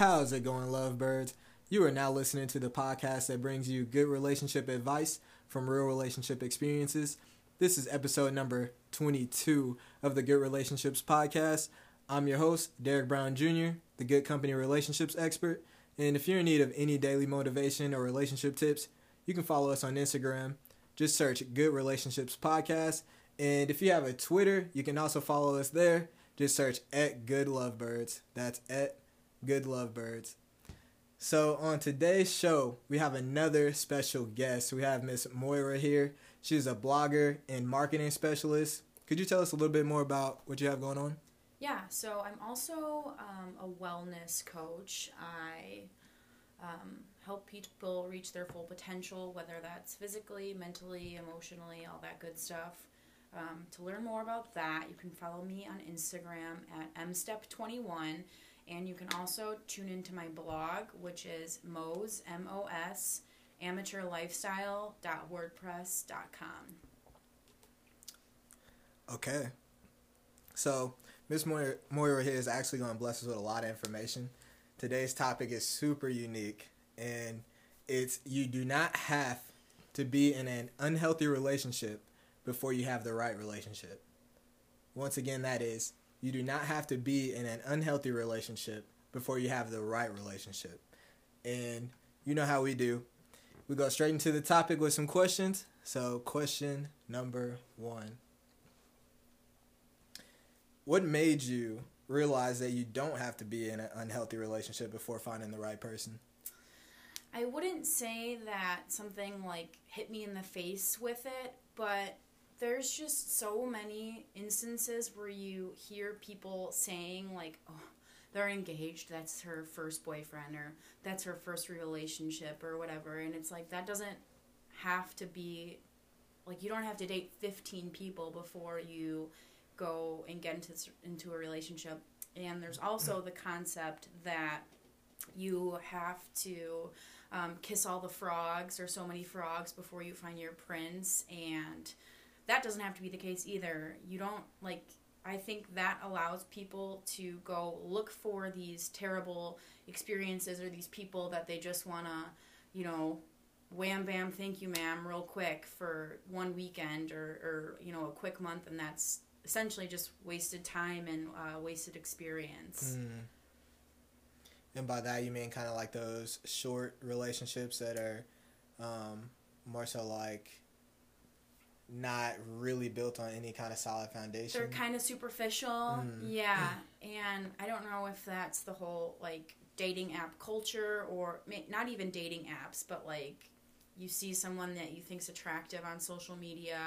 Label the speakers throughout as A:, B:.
A: How's it going, lovebirds? You are now listening to the podcast that brings you good relationship advice from real relationship experiences. This is episode number 22 of the Good Relationships Podcast. I'm your host, Derek Brown Jr., the Good Company Relationships expert. And if you're in need of any daily motivation or relationship tips, you can follow us on Instagram. Just search Good Relationships Podcast. And if you have a Twitter, you can also follow us there. Just search at Good Lovebirds. That's at Good Lovebirds. So on today's show, we have another special guest. We have Miss Moira here. She's a blogger and marketing specialist. Could you tell us a little bit more about what you have going on?
B: Yeah, so I'm also um, a wellness coach. I um, help people reach their full potential, whether that's physically, mentally, emotionally, all that good stuff. Um, to learn more about that, you can follow me on Instagram at mstep21, and you can also tune into my blog, which is Mos M O S amateurlifestyle.wordpress.com.
A: Okay. So Miss Moira, Moira here is actually going to bless us with a lot of information. Today's topic is super unique, and it's you do not have to be in an unhealthy relationship before you have the right relationship. Once again, that is, you do not have to be in an unhealthy relationship before you have the right relationship. And you know how we do. We go straight into the topic with some questions. So, question number one What made you realize that you don't have to be in an unhealthy relationship before finding the right person?
B: I wouldn't say that something like hit me in the face with it, but there's just so many instances where you hear people saying like, "Oh, they're engaged. That's her first boyfriend or that's her first relationship or whatever." And it's like that doesn't have to be like you don't have to date 15 people before you go and get into into a relationship. And there's also the concept that you have to um, kiss all the frogs or so many frogs before you find your prince and that doesn't have to be the case either you don't like i think that allows people to go look for these terrible experiences or these people that they just want to you know wham bam thank you ma'am real quick for one weekend or, or you know a quick month and that's essentially just wasted time and uh, wasted experience
A: Mm. And by that you mean kind of like those short relationships that are um, more so like not really built on any kind of solid foundation.
B: they're kind of superficial
A: Mm.
B: yeah and i don't know if that's the whole like dating app culture or not even dating apps but like you see someone that you think's attractive on social media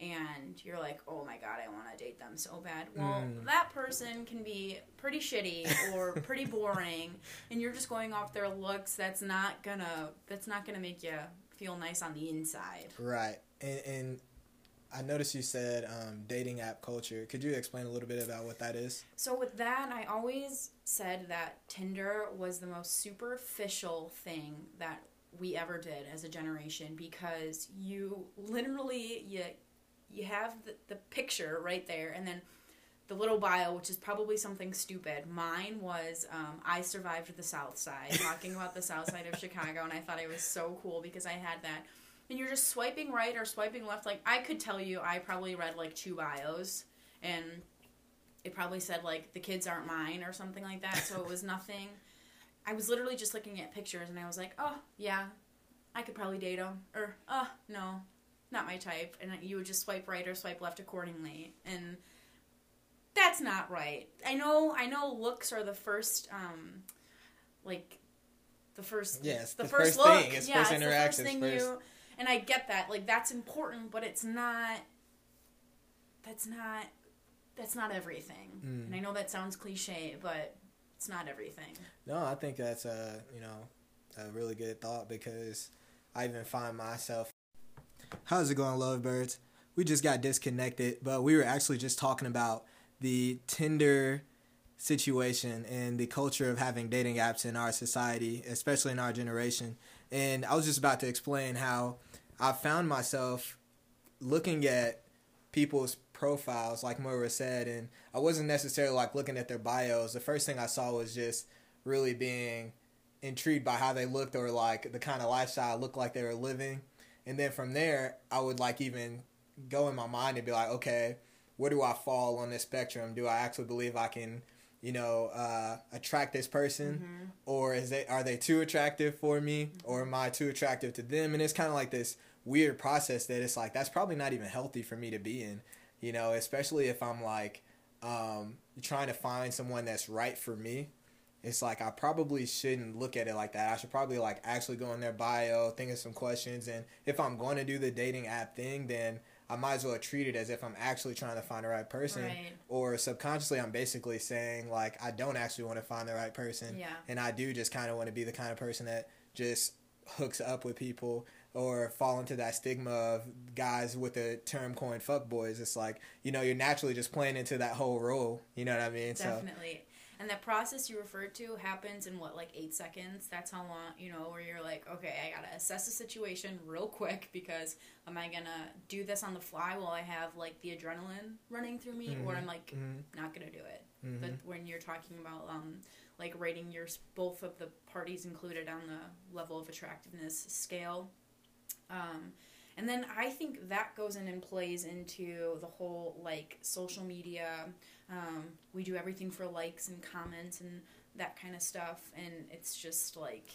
B: and you're like oh my god i want to date them so bad well
A: Mm.
B: that person can be pretty shitty or pretty boring and you're just going off their looks that's not gonna that's not gonna make you feel nice on the inside
A: Right. And, and I noticed you said um, dating app culture. Could you explain a little bit about what that is?
B: So with that, I always said that Tinder was the most superficial thing that we ever did as a generation because you literally you you have the, the picture right there and then the little bio which is probably something stupid mine was um, i survived the south side talking about the south side of chicago and i thought it was so cool because i had that and you're just swiping right or swiping left. Like i could tell you i probably read like two bios and it probably said like the kids aren't mine or something like that. So it was nothing. I was literally just looking at pictures and i was like oh yeah i could probably date him or oh no not my type. And you would just swipe right or swipe left accordingly. And that's not right. I know i know looks are the first um like the first
A: Yes,
B: the,
A: the
B: first,
A: first
B: look.
A: Thing, it's
B: yeah
A: first
B: it's the first thing
A: first-
B: you and i get that like that's important but it's not that's not that's not everything
A: Mm.
B: and i know that sounds cliche but it's not everything
A: No, I think that's a you know a really good thought because I even find myself. How's it going, lovebirds? We just got disconnected, but we were actually just talking about the Tinder situation and the culture of having dating apps in our society, especially in our generation. And I was just about to explain how I found myself looking at people's profiles, like Moira said, and I wasn't necessarily like looking at their bios. The first thing I saw was just really being intrigued by how they looked or like the kind of lifestyle looked like they were living. And then from there, I would like even go in my mind and be like, okay, where do I fall on this spectrum? Do I actually believe I can, you know, uh, attract this person,
B: Mm-hmm.
A: or is they are they too attractive for me, or am I too attractive to them? And it's kind of like this weird process that it's like that's probably not even healthy for me to be in, you know, especially if I'm like um, trying to find someone that's right for me. It's like I probably shouldn't look at it like that. I should probably like actually go in their bio, think of some questions, and if I'm going to do the dating app thing, then I might as well treat it as if I'm actually trying to find the right person.
B: Right.
A: Or subconsciously, I'm basically saying like I don't actually want to find the right person,
B: Yeah.
A: and I do just kind of want to be the kind of person that just hooks up with people or fall into that stigma of guys with the term coined fuck boys. It's like you know you're naturally just playing into that whole role. You know what I mean? So
B: Definitely. And that process you referred to happens in what, like eight seconds? That's how long, you know, where you're like, okay, I gotta assess the situation real quick because am I gonna do this on the fly while I have like the adrenaline running through me, or
A: Mhm.
B: I'm like
A: mhm,
B: not gonna do it.
A: mhm.
B: But when you're talking about um, like rating your both of the parties included on the level of attractiveness scale, um, and then I think that goes in and plays into the whole like social media. Um, we do everything for likes and comments and that kind of stuff, and it's just like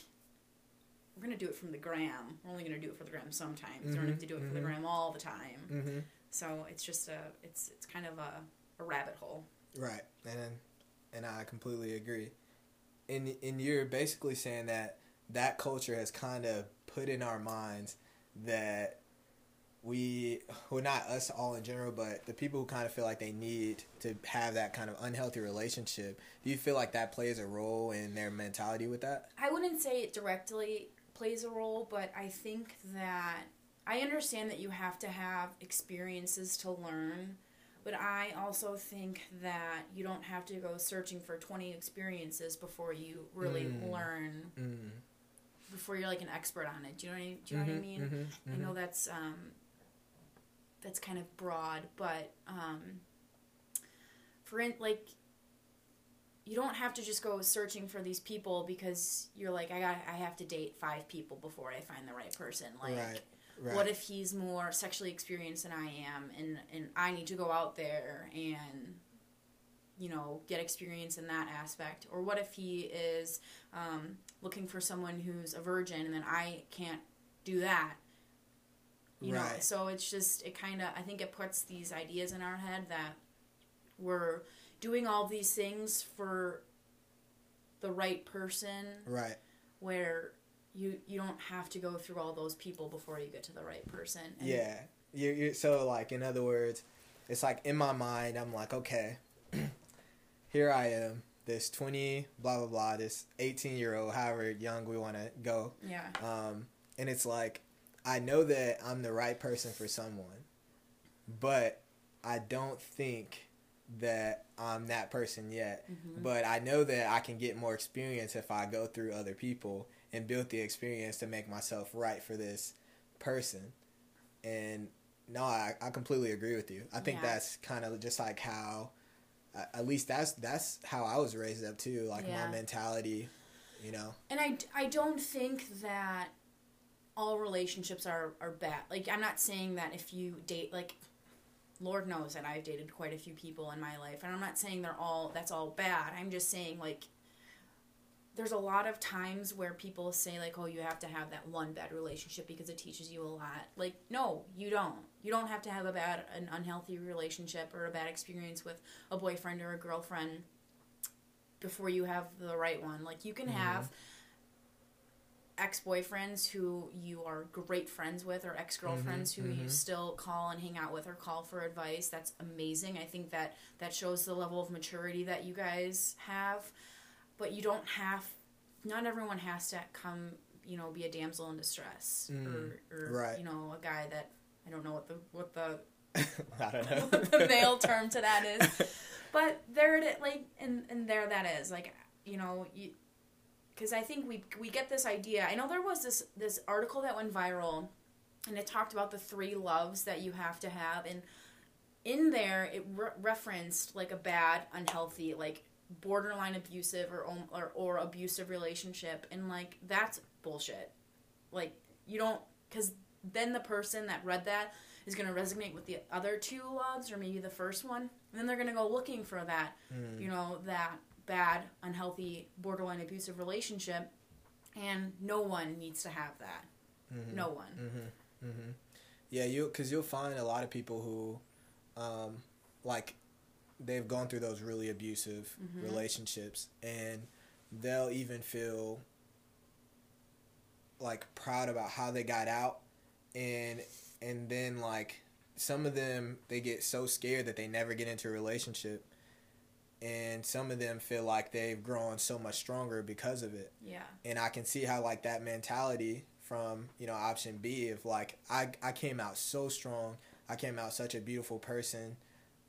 B: we're gonna do it from the gram. We're only gonna do it for the gram sometimes. We don't have to do it for the
A: Mhm, mhm.
B: gram all the time.
A: Mhm.
B: So it's just a it's it's kind of a, a rabbit hole.
A: Right, and and I completely agree. And and you're basically saying that that culture has kind of put in our minds that we well not us all in general but the people who kind of feel like they need to have that kind of unhealthy relationship do you feel like that plays a role in their mentality with that
B: I wouldn't say it directly plays a role, but I think that I understand that you have to have experiences to learn, but I also think that you don't have to go searching for 20 experiences before you really
A: Mm.
B: learn,
A: mm.
B: before you're like an expert on it. Do you know what I, do you know what I
A: Mhm,
B: mean?
A: mhm,
B: I know that's um, that's kind of broad, but um, for in, like you don't have to just go searching for these people because you're like I got I have to date five people before I find the right person. Like
A: right right.
B: what if he's more sexually experienced than I am and and I need to go out there and you know get experience in that aspect? Or what if he is um, looking for someone who's a virgin and then I can't do that you know so it's just it kind of I think it puts these ideas in our head that we're doing all these things for the right person
A: right
B: where you you don't have to go through all those people before you get to the right person. And
A: Yeah. You you so like in other words, it's like in my mind I'm like, okay, here I am, this twenty blah blah blah, this eighteen year old, however young we wanna go.
B: Yeah.
A: Um and it's like I know that I'm the right person for someone, but I don't think that I'm that person yet.
B: Mhm.
A: But I know that I can get more experience if I go through other people and build the experience to make myself right for this person. And no, I, I completely agree with you. I think
B: Yeah.
A: that's kind of just like how, uh, at least that's that's how I was raised up too. Like
B: Yeah.
A: my mentality, you know.
B: And I, I don't think that all relationships are, are bad. Like, I'm not saying that if you date, like, Lord knows that I've dated quite a few people in my life. And I'm not saying they're all, that's all bad. I'm just saying, like, there's a lot of times where people say, like, oh, you have to have that one bad relationship because it teaches you a lot. Like, no, you don't. You don't have to have a bad, an unhealthy relationship or a bad experience with a boyfriend or a girlfriend before you have the right one. Like, you can
A: Mhm.
B: have ex-boyfriends who you are great friends with or ex-girlfriends
A: Mhm,
B: who you
A: mhm.
B: still call and hang out with or call for advice that's amazing i think that that shows the level of maturity that you guys have but you don't have not everyone has to come you know be a damsel in distress
A: Mm,
B: or, or
A: right.
B: you know a guy that i don't know what the what the
A: I don't know.
B: what the male term to that is but there it is, like and and there that is like you know you because I think we we get this idea. I know there was this this article that went viral, and it talked about the three loves that you have to have, and in there it re- referenced like a bad, unhealthy, like borderline abusive or, or or abusive relationship and like that's bullshit like you don't because then the person that read that is going to resonate with the other two loves or maybe the first one and then they're going to go looking for that
A: Mm.
B: you know that bad unhealthy borderline abusive relationship and no one needs to have that
A: Mhm.
B: no one
A: Mm-hmm. Mm-hmm. Yeah, you because you'll find a lot of people who, um, like, they've gone through those really abusive
B: Mhm.
A: relationships, and they'll even feel like proud about how they got out, and and then like some of them they get so scared that they never get into a relationship, and some of them feel like they've grown so much stronger because of it
B: yeah
A: and I can see how like that mentality from you know option B if like I I came out so strong, I came out such a beautiful person.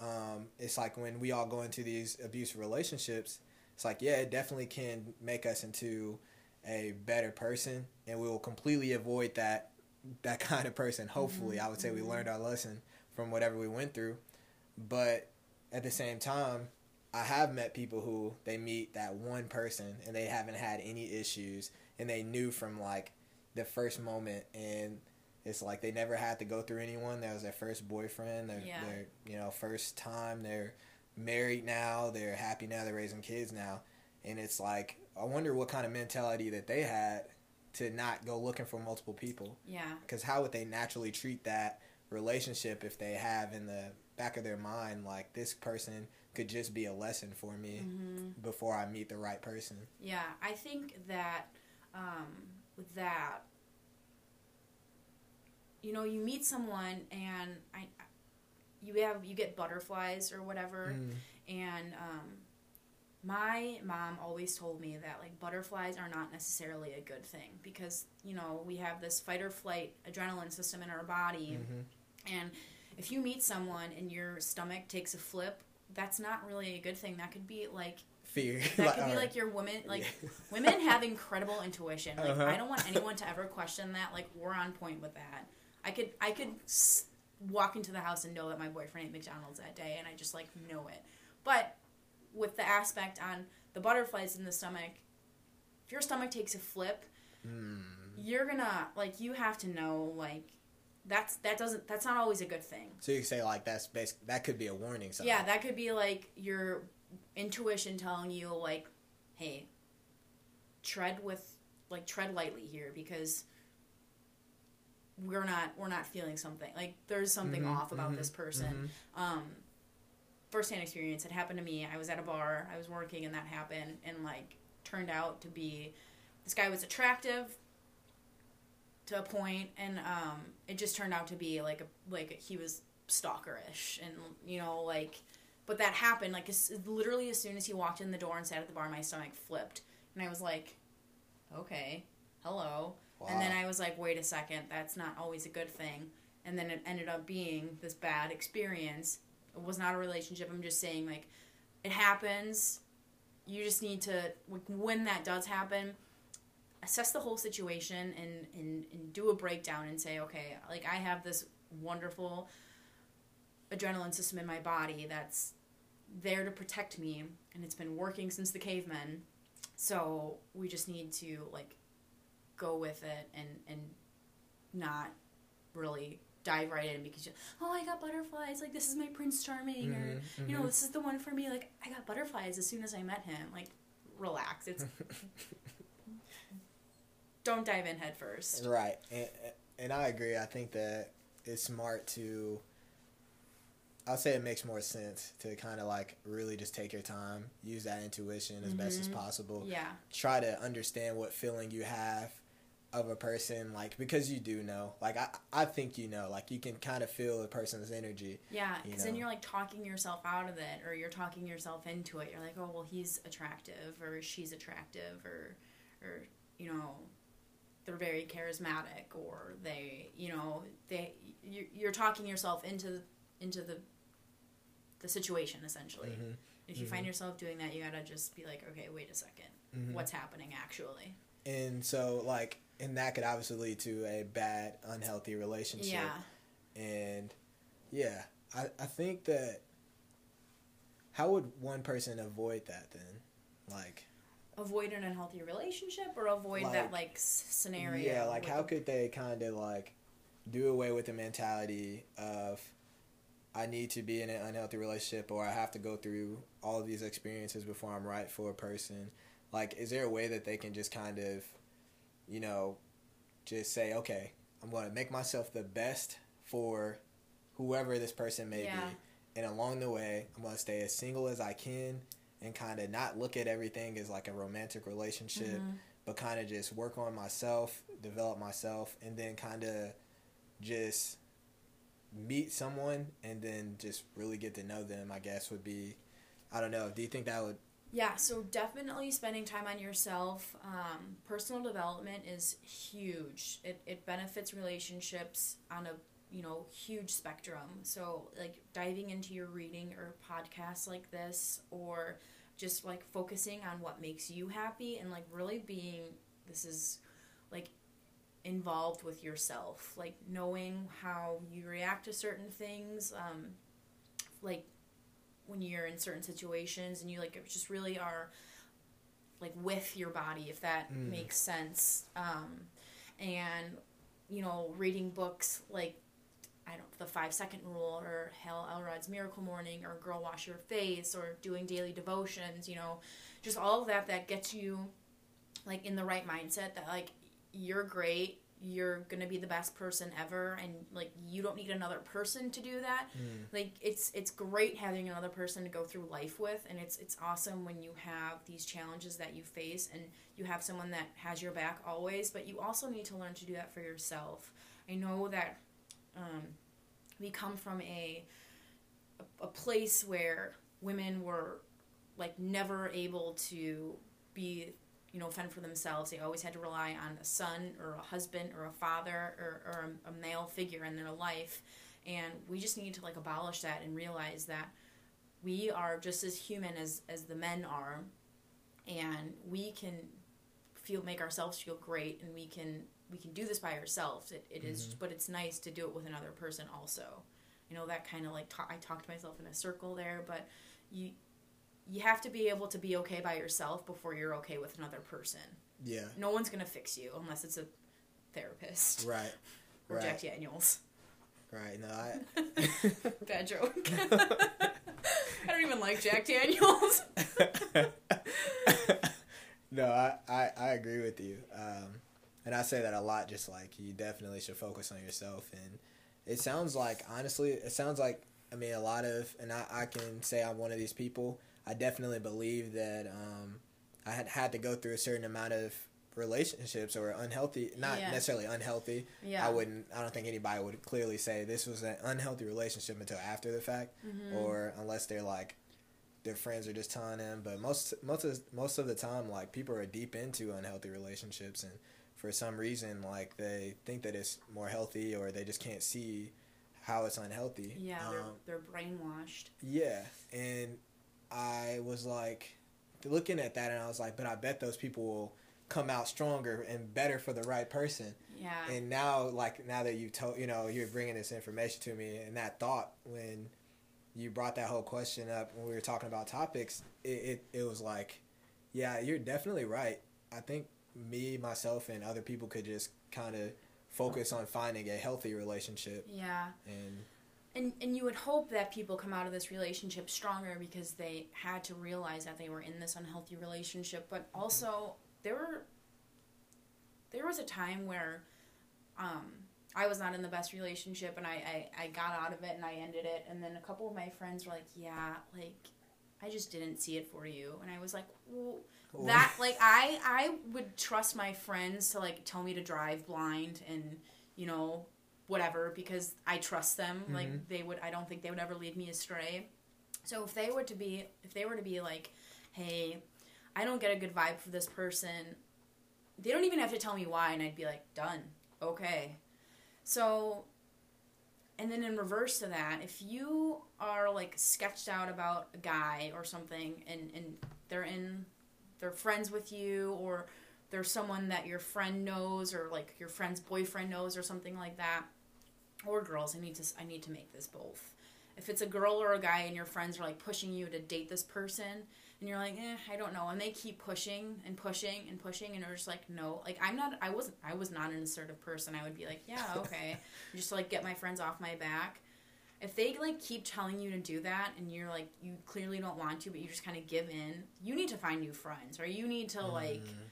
A: Um, it's like when we all go into these abusive relationships, it's like yeah, it definitely can make us into a better person, and we will completely avoid that that kind of person. Hopefully,
B: Mhm,
A: I would say we
B: mhm.
A: learned our lesson from whatever we went through, but at the same time, I have met people who they meet that one person and they haven't had any issues and they knew from like the first moment and it's like they never had to go through anyone. That was their first boyfriend, their,
B: Yeah.
A: their you know first time. They're married now. They're happy now. They're raising kids now, and it's like I wonder what kind of mentality that they had to not go looking for multiple people.
B: yeah
A: Because how would they naturally treat that relationship if they have in the back of their mind like this person could just be a lesson for me
B: hmm
A: before I meet the right person.
B: Yeah, I think that um, with that, you know, you meet someone and I, you have you get butterflies or whatever,
A: Mm.
B: and um, my mom always told me that like butterflies are not necessarily a good thing because you know we have this fight or flight adrenaline system in our body,
A: Mhm.
B: and if you meet someone and your stomach takes a flip, that's not really a good thing. That could be like
A: Fear.
B: that could be like your woman like
A: Yeah.
B: women have incredible intuition like
A: Uh-huh.
B: i don't want anyone to ever question that like we're on point with that i could i could s- walk into the house and know that my boyfriend ate mcdonald's that day and i just like know it but with the aspect on the butterflies in the stomach if your stomach takes a flip
A: Mm.
B: you're gonna like you have to know like that's that doesn't that's not always a good thing
A: So you say like that's basic. That could be a warning sign.
B: yeah, that could be like your intuition telling you like, hey, tread with like tread lightly here because we're not we're not feeling something. Like there's something
A: Mhm,
B: off about
A: mhm,
B: this person.
A: mhm.
B: Um first hand experience, it happened to me. I was at a bar, I was working and that happened and like turned out to be this guy was attractive to a point and um it just turned out to be like a like he was stalkerish and you know like but that happened like as, literally as soon as he walked in the door and sat at the bar my stomach flipped and i was like okay hello. And then i was like wait a second that's not always a good thing. And then it ended up being this bad experience. It was not a relationship i'm just saying like it happens. You just need to like, when that does happen assess the whole situation and, and, and do a breakdown and say okay like i have this wonderful adrenaline system in my body that's there to protect me and it's been working since the cavemen. So we just need to like go with it and and not really dive right in because you, oh i got butterflies. Like this is my prince charming or
A: Mhm,
B: you know
A: mhm.
B: this is the one for me. Like i got butterflies as soon as i met him. Like relax. It's don't dive in head first
A: Right, and and I agree. I think that it's smart to. I'll say it makes more sense to kind of like really just take your time, use that intuition as best as
B: Mhm.
A: possible.
B: yeah
A: Try to understand what feeling you have of a person, like because you do know. Like I, I think you know. Like you can kind of feel a person's energy.
B: Yeah, because then you're like talking yourself out of it, or you're talking yourself into it. You're like, oh well, he's attractive, or she's attractive, or, or you know, they're very charismatic, or they, you know, they. You're, you're talking yourself into into the the situation essentially.
A: Mhm,
B: If you find
A: Mhm.
B: yourself doing that, you gotta just be like, okay, wait a 2nd
A: mhm.
B: what's happening actually?
A: And so like, and that could obviously lead to a bad, unhealthy relationship.
B: Yeah,
A: and yeah i, I think that how would one person avoid that then? Like
B: avoid an unhealthy relationship or avoid
A: Like-
B: that like s- scenario.
A: Yeah, like how could they kind of like do away with the mentality of I need to be in an unhealthy relationship or I have to go through all of these experiences before I'm right for a person? Like, is there a way that they can just kind of, you know, just say, okay, I'm going to make myself the best for whoever this person may
B: Yeah.
A: be. And along the way, I'm going to stay as single as I can and kind of not look at everything as like a romantic relationship
B: Mhm.
A: but kind of just work on myself, develop myself, and then kind of just meet someone and then just really get to know them. I guess would be, I don't know. Do you think that would?
B: Yeah, so definitely spending time on yourself. Um, personal development is huge. It, it benefits relationships on a you know huge spectrum. So like diving into your reading or podcasts like this, or just like focusing on what makes you happy and like really being this is like involved with yourself, like knowing how you react to certain things. Um, like when you're in certain situations and you like just really are like with your body if that
A: Mm.
B: makes sense um, and you know reading books like I don't the five second rule or Hal Elrod's Miracle Morning or Girl Wash Your Face or doing daily devotions you know just all of that that gets you like in the right mindset that like you're great you're gonna be the best person ever and like you don't need another person to do that. Mm. Like it's it's great having another person to go through life with and it's it's awesome when you have these challenges that you face and you have someone that has your back always but you also need to learn to do that for yourself. I know that um, we come from a a, place where women were like never able to be you know fend for themselves. They always had to rely on a son or a husband or a father or, or a male figure in their life. And we just need to like abolish that and realize that we are just as human as as the men are. And we can feel make ourselves feel great and we can we can do this by ourselves it, it is- but it's nice to do it with another person also you know that kind of like ta- i talked to myself in a circle there but you you have to be able to be okay by yourself before you're okay with another person
A: Yeah.
B: no one's gonna fix you unless it's a therapist
A: Right.
B: or
A: right.
B: jack daniels
A: Right. No, I.
B: Bad joke. I don't even like Jack Daniels.
A: no, I, I, I agree with you. Um, and I say that a lot, just like you definitely should focus on yourself. And it sounds like, honestly, it sounds like, I mean, a lot of, and I, I can say I'm one of these people. I definitely believe that um, I had had to go through a certain amount of relationships or unhealthy, not
B: Yeah.
A: necessarily unhealthy.
B: Yeah.
A: I wouldn't, I don't think anybody would clearly say this was an unhealthy relationship until after the fact
B: Mm-hmm.
A: or unless they're like their friends are just telling them. But most most of most of the time, like people are deep into unhealthy relationships, and for some reason, like they think that it's more healthy, or they just can't see how it's unhealthy.
B: Yeah, they're,
A: Um,
B: they're brainwashed.
A: yeah, and I was like looking at that, and I was like, but I bet those people will come out stronger and better for the right person.
B: Yeah.
A: And now, like now that you told, you know, you're bringing this information to me, and that thought when you brought that whole question up when we were talking about topics, it it, it was like, yeah, you're definitely right. I think me, myself, and other people could just kind of focus on finding a healthy relationship,
B: yeah.
A: and
B: And, and you would hope that people come out of this relationship stronger because they had to realize that they were in this unhealthy relationship. But also, there were there was a time where um, I was not in the best relationship, and I, I I got out of it and I ended it. And then a couple of my friends were like, "Yeah, like I just didn't see it for you," and I was like, well, that like I I would trust my friends to like tell me to drive blind and you know whatever because I trust them.
A: Mhm.
B: like they would I don't think they would ever lead me astray. So if they were to be if they were to be like hey I don't get a good vibe for this person they don't even have to tell me why and I'd be like done. Okay. So and then in reverse to that if you are like sketched out about a guy or something and and they're in they're friends with you or there's someone that your friend knows or like your friend's boyfriend knows or something like that or girls i need to i need to make this both if it's a girl or a guy and your friends are like pushing you to date this person and you're like, eh, I don't know, and they keep pushing and pushing and pushing, and you're just like, no, like I'm not, I wasn't, I was not an assertive person. I would be like, yeah, okay, just to, like get my friends off my back. If they like keep telling you to do that, and you're like, you clearly don't want to, but you just kind of give in, you need to find new friends, or you need to like mm-hmm.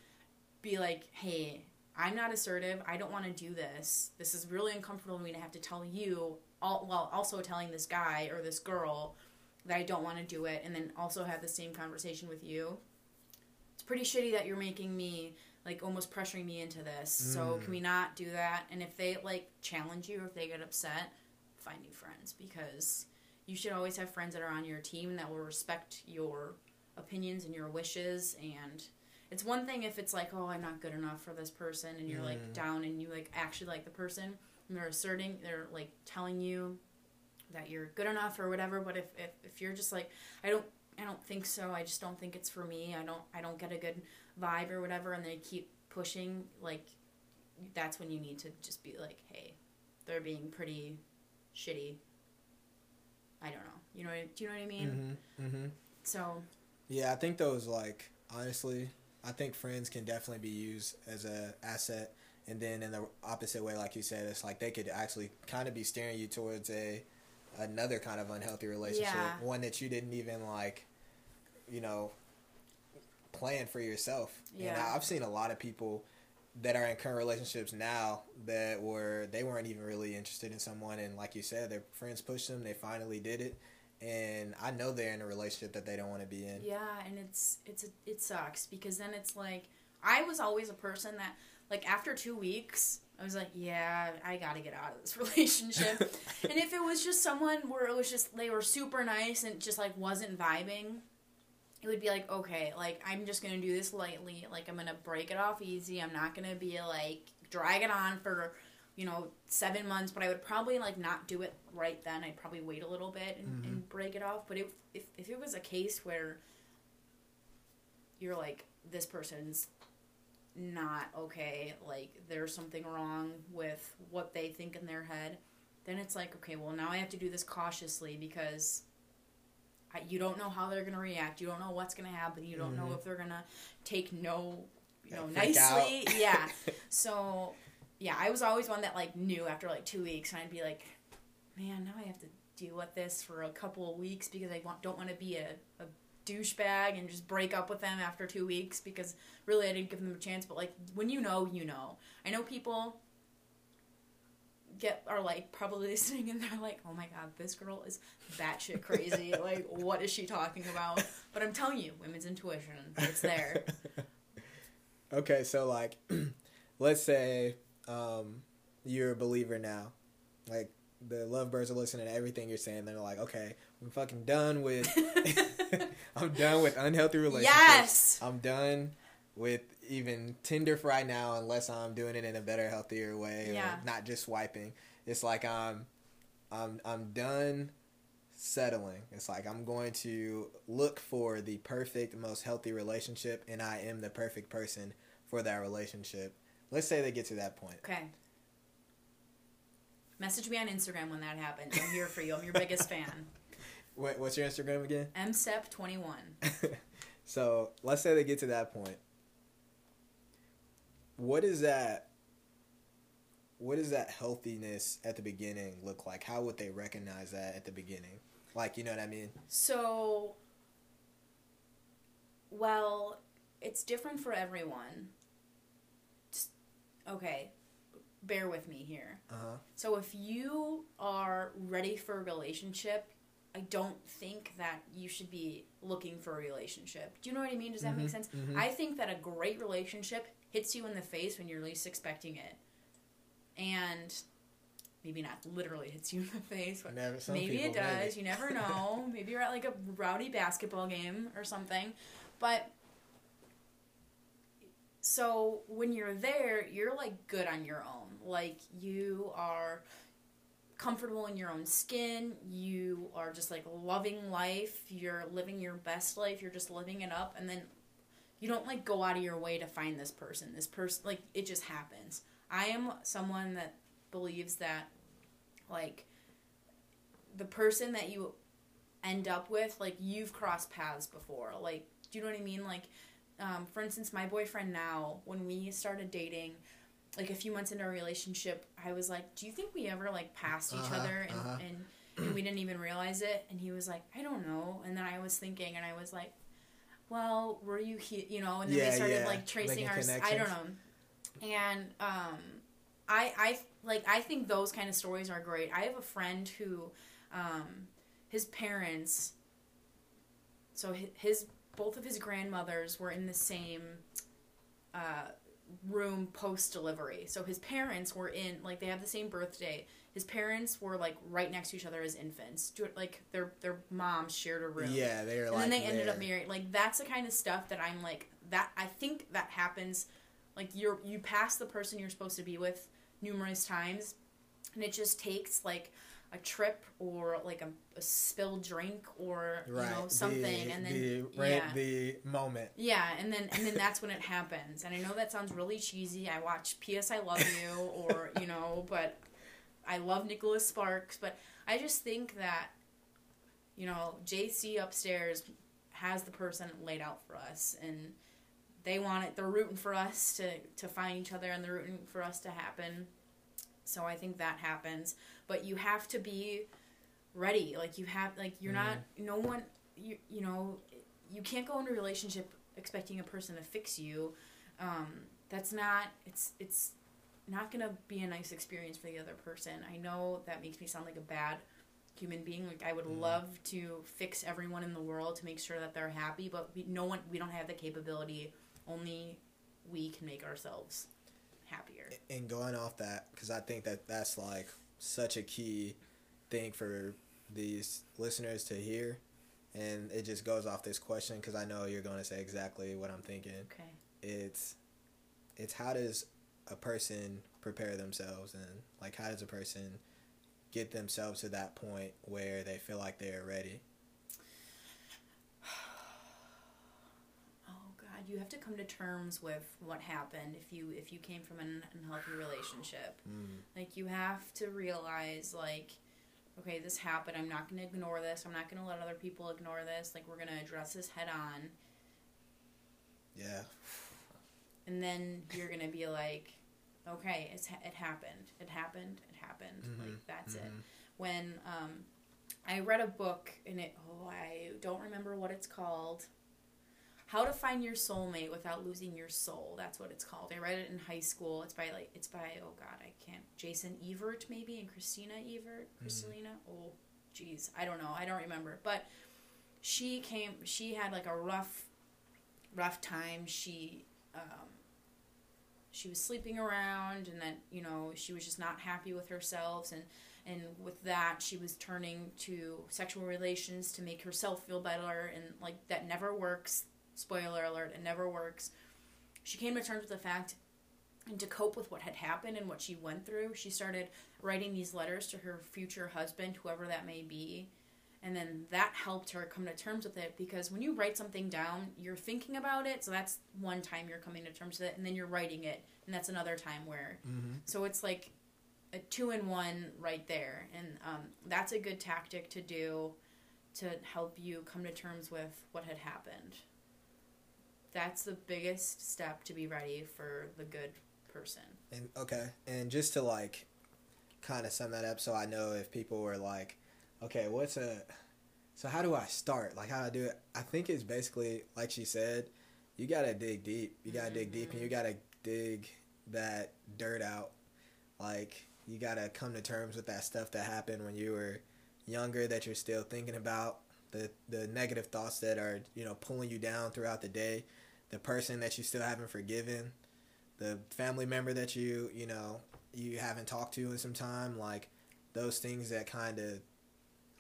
B: be like, hey, I'm not assertive. I don't want to do this. This is really uncomfortable for me to have to tell you, all, while also telling this guy or this girl that I don't want to do it, and then also have the same conversation with you. It's pretty shitty that you're making me like almost pressuring me into this. So can we mm. not do that? And if they like challenge you or if they get upset, find new friends because you should always have friends that are on your team that will respect your opinions and your wishes. And it's one thing if it's like oh i'm not good enough for this person and you're like mm. down and you like actually like the person and they're asserting they're like telling you that you're good enough or whatever. But if, if, if you're just like i don't i don't think so. I just don't think it's for me. I don't i don't get a good vibe or whatever and they keep pushing like that's when you need to just be like hey they're being pretty shitty i don't know you know what, do you know what i mean
A: Mm-hmm. Mm-hmm.
B: so
A: Yeah, I think those like honestly, I think friends can definitely be used as a asset, and then in the opposite way, like you said, it's like they could actually kind of be steering you towards a another kind of unhealthy relationship,
B: Yeah.
A: one that you didn't even like, you know, plan for yourself.
B: Yeah.
A: I- I've seen a lot of people that are in current relationships now that were they weren't even really interested in someone, and like you said, their friends pushed them, they finally did it. And I know they're in a relationship that they don't want to be in.
B: Yeah, and it's it's it sucks because then it's like I was always a person that like after 2 weeks I was like, yeah, I got to get out of this relationship. and if it was just someone where it was just they were super nice and just like wasn't vibing, it would be like, okay, like I'm just to do this lightly. Like I'm to break it off easy. I'm not to be like drag it on for you know, seven months, but I would probably like not do it right then. I'd probably wait a little bit and, and mm-hmm. break it off. But if, if if it was a case where you're like this person's not okay, like there's something wrong with what they think in their head, then it's like okay, well now I have to do this cautiously because you don't know how they're gonna react. You don't know what's gonna happen. You don't know
A: Mhm.
B: if they're gonna take no, you know,
A: Yeah, freak out.
B: nicely. Yeah. So yeah, I was always one that like knew after like two weeks, and I'd be like, man, now I have to deal with this for a couple of weeks because I want, don't want to be a, a douchebag and just break up with them after two weeks because really I didn't give them a chance. But like when you know, you know. I know people get are like probably listening and they're like, oh my god, this girl is batshit crazy. like, what is she talking about? But I'm telling you, women's intuition, it's there.
A: okay, so like, let's say um, you're a believer now. Like the lovebirds are listening to everything you're saying. They're like, okay, I'm fucking done with. I'm done with unhealthy relationships.
B: yes.
A: I'm done with even Tinder for right now, unless I'm doing it in a better, healthier way,
B: Yeah.
A: or not just swiping. It's like I'm, I'm, I'm done settling. It's like I'm going to look for the perfect, most healthy relationship, and I am the perfect person for that relationship. Let's say they get to that point.
B: Okay. Message me on Instagram when that happens. I'm here for you. I'm your biggest fan.
A: What, what's your Instagram again?
B: MSEP21.
A: so let's say they get to that point. What is that? What does that healthiness at the beginning look like? How would they recognize that at the beginning? Like, you know what I mean?
B: So, well, it's different for everyone. Just- okay, bear with me here.
A: Uh huh.
B: So, if you are ready for a relationship, I don't think that you should be looking for a relationship. Do you know what I mean? Does that make
A: Mhm,
B: sense?
A: mhm.
B: I think that a great relationship hits you in the face when you're least expecting it. And maybe not literally hits you in the face, but
A: Never,
B: maybe
A: people,
B: it does.
A: maybe.
B: You never know. maybe you're at like a rowdy basketball game or something. But so when you're there, you're like good on your own. Like you are comfortable in your own skin. You are just like loving life. You're living your best life. You're just living it up. And then you don't like go out of your way to find this person. This person, like, it just happens. I am someone that believes that, like, the person that you end up with, like you've crossed paths before. Like, do you know what I mean? Like, um, for instance, my boyfriend now, when we started dating, like a few months into our relationship, I was like, "Do you think we ever like passed each
A: Uh-huh,
B: other and,
A: uh-huh.
B: and and we didn't even realize it?" And he was like, "I don't know." And then I was thinking, and I was like, "Well, were you he? You know?" And then
A: Yeah,
B: we started
A: yeah.
B: like tracing our. I don't know. And um, I I like I think those kind of stories are great. I have a friend who, um, his parents. So hi- his both of his grandmothers were in the same uh, room post delivery. So his parents were in like they have the same birthday. His parents were like right next to each other as infants. Do it like their their moms shared a room.
A: Yeah, they're
B: And
A: like.
B: then they ended up married. Like that's the kind of stuff that I'm like that. I think that happens. Like you're you pass the person you're supposed to be with numerous times, and it just takes like a trip or like a, a spilled drink or you
A: Right.
B: know something,
A: the,
B: and then
A: the, right,
B: yeah.
A: the moment.
B: yeah, and then and then that's when it happens. And I know that sounds really cheesy. I watch P.S. I Love You, or you know, but I love Nicholas Sparks. But I just think that you know JC upstairs has the person laid out for us, and they want it. They're rooting for us to to find each other, and they're rooting for us to happen. So I think that happens, but you have to be ready. Like you have, like you're not. No one. You you know you can't go into a relationship expecting a person to fix you. Um, that's not it's it's not gonna be a nice experience for the other person. I know that makes me sound like a bad human being. Like I would
A: Mm.
B: love to fix everyone in the world to make sure that they're happy, but we, no one we don't have the capability. Only we can make ourselves happier.
A: and going off that because i think that that's like such a key thing for these listeners to hear and it just goes off this question because i know you're going to say exactly what i'm thinking
B: Okay.
A: it's it's how does a person prepare themselves and like how does a person get themselves to that point where they feel like they're ready
B: Oh God, you have to come to terms with what happened if you if you came from an unhealthy relationship.
A: mm.
B: Like you have to realize like okay, this happened. I'm not going to ignore this. I'm not going to let other people ignore this. Like we're going to address this head on.
A: yeah
B: And then you're going to be like okay, it's it happened. It happened. It happened.
A: Mhm,
B: Like that's it.
A: mhm.
B: When um I read a book and it oh, I don't remember what it's called. How to Find Your Soulmate Without Losing Your Soul. That's what it's called. I read it in high school. It's by like it's by oh god, I can't Jason Evert maybe and Christina Evert, Christina. Oh, jeez, I don't know. I don't remember. But she came. She had like a rough, rough time. She um, she was sleeping around, and that you know she was just not happy with herself, and and with that she was turning to sexual relations to make herself feel better, and like that never works spoiler alert, it never works. She came to terms with the fact, and to cope with what had happened and what she went through, she started writing these letters to her future husband, whoever that may be. And then that helped her come to terms with it because when you write something down, you're thinking about it. So that's one time you're coming to terms with it. And then you're writing it. And that's another time where.
A: Mm-hmm.
B: So it's like a two in one right there. And um, that's a good tactic to do to help you come to terms with what had happened that's the biggest step to be ready for the good person.
A: And okay, and just to like kind of sum that up, so I know if people were like, okay, what's a, so how do I start? Like how do I do it? I think it's basically like she said, you gotta dig deep. You gotta dig deep, and you mm-hmm. gotta dig that dirt out. Like you gotta come to terms with that stuff that happened when you were younger that you're still thinking about. The the negative thoughts that are you know pulling you down throughout the day. The person that you still haven't forgiven the family member that you you know you haven't talked to in some time like those things that kind of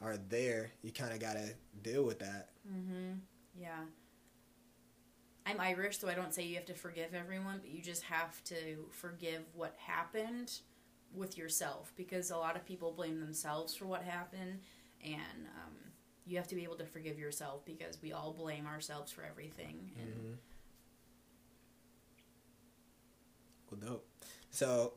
A: are there you kind of got to deal with that
B: Mm-hmm. Yeah. I'm Irish, so I don't say you have to forgive everyone, but you just have to forgive what happened with yourself because a lot of people blame themselves for what happened, and um, you have to be able to forgive yourself because we all blame ourselves for everything. And
A: mm-hmm. well dope so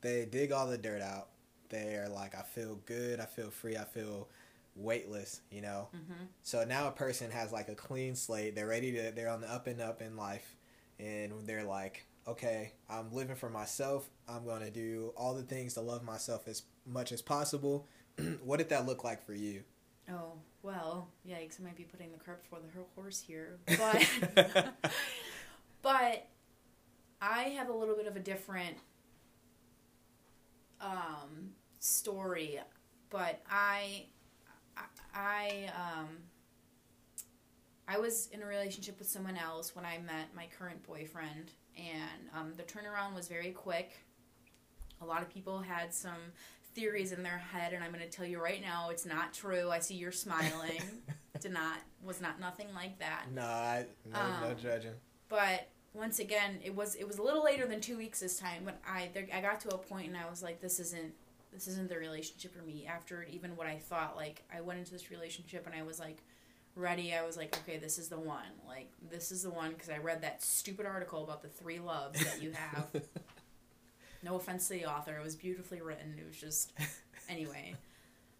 A: they dig all the dirt out they're like, I feel good, I feel free, I feel weightless, you know.
B: Mm-hmm.
A: So now a person has like a clean slate. They're ready to. They're on the up and up in life, and they're like, okay, I'm living for myself. I'm going to do all the things to love myself as much as possible. what did that look like for you?
B: Oh well, yikes! I might be putting the cart before the horse here, but but I have a little bit of a different um, story. But I I, I um I was in a relationship with someone else when I met my current boyfriend, and um, the turnaround was very quick. A lot of people had some theories in their head, and I'm going to tell you right now, it's not true. I see you're smiling. Did not was not nothing like that.
A: No, I, no, no
B: Um,
A: judging.
B: But once again, it was it was a little later than two weeks this time. But I there, I got to a point and I was like, this isn't this isn't the relationship for me. After even what I thought, like I went into this relationship and I was like ready. I was like, okay, this is the one. Like this is the one because I read that stupid article about the three loves that you have. no offense to the author, it was beautifully written. It was just anyway.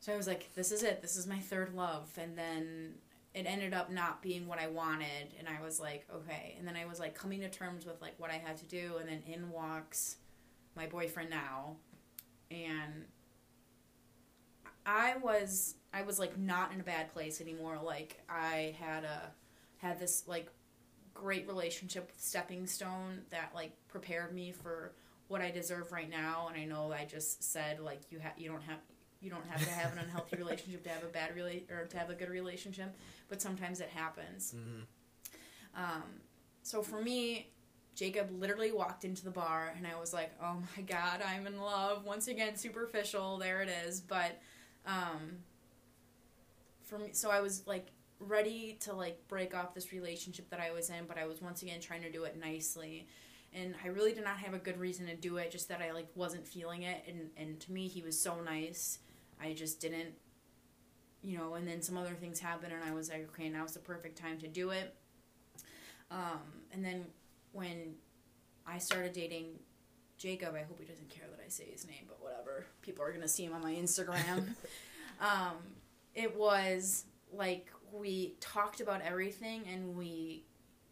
B: So I was like, this is it. This is my third love. And then it ended up not being what I wanted. And I was like, okay. And then I was like coming to terms with like what I had to do. And then in walks my boyfriend now. And I was, I was like not in a bad place anymore. Like I had a, had this like great relationship with Stepping Stone that like prepared me for what I deserve right now. And I know I just said like you have, you don't have, you don't have to have an unhealthy relationship to have a bad rela- or to have a good relationship, but sometimes it happens.
A: hmm
B: Um, so for me, Jacob literally walked into the bar, and I was like, "Oh my god, I'm in love." Once again, superficial. There it is. But um, for me, so I was like ready to like break off this relationship that I was in, but I was once again trying to do it nicely. And I really did not have a good reason to do it, just that I like wasn't feeling it. And and to me, he was so nice. I just didn't, you know. And then some other things happened, and I was like, okay, now's the perfect time to do it. Um, and then when I started dating Jacob, I hope he doesn't care that I say his name, but whatever. People are gonna see him on my Instagram. um, it was like we talked about everything, and we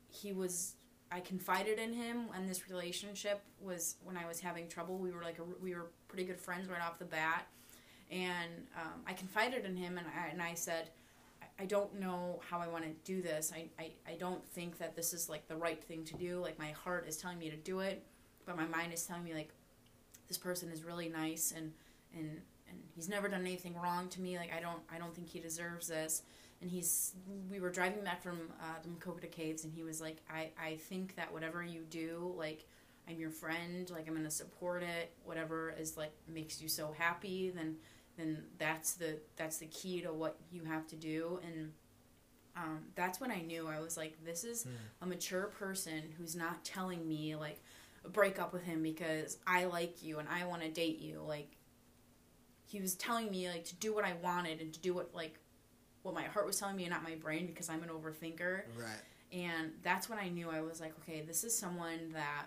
B: he was. I confided in him, and this relationship was when I was having trouble. We were like a, we were pretty good friends right off the bat, and um, I confided in him, and I, and I said, I don't know how I want to do this. I, I, I don't think that this is like the right thing to do. Like my heart is telling me to do it, but my mind is telling me like this person is really nice and and and he's never done anything wrong to me. Like I don't I don't think he deserves this. And he's we were driving back from uh, the Maquoketa Caves and he was like I I think that whatever you do like I'm your friend like I'm gonna support it whatever is like makes you so happy then then that's the that's the key to what you have to do. And um, that's when i knew i was like this is a mature person who's not telling me like break up with him because i like you and i want to date you. Like he was telling me like to do what i wanted and to do what like what my heart was telling me and not my brain because i'm an overthinker.
A: Right.
B: and that's when I knew I was like, okay, this is someone that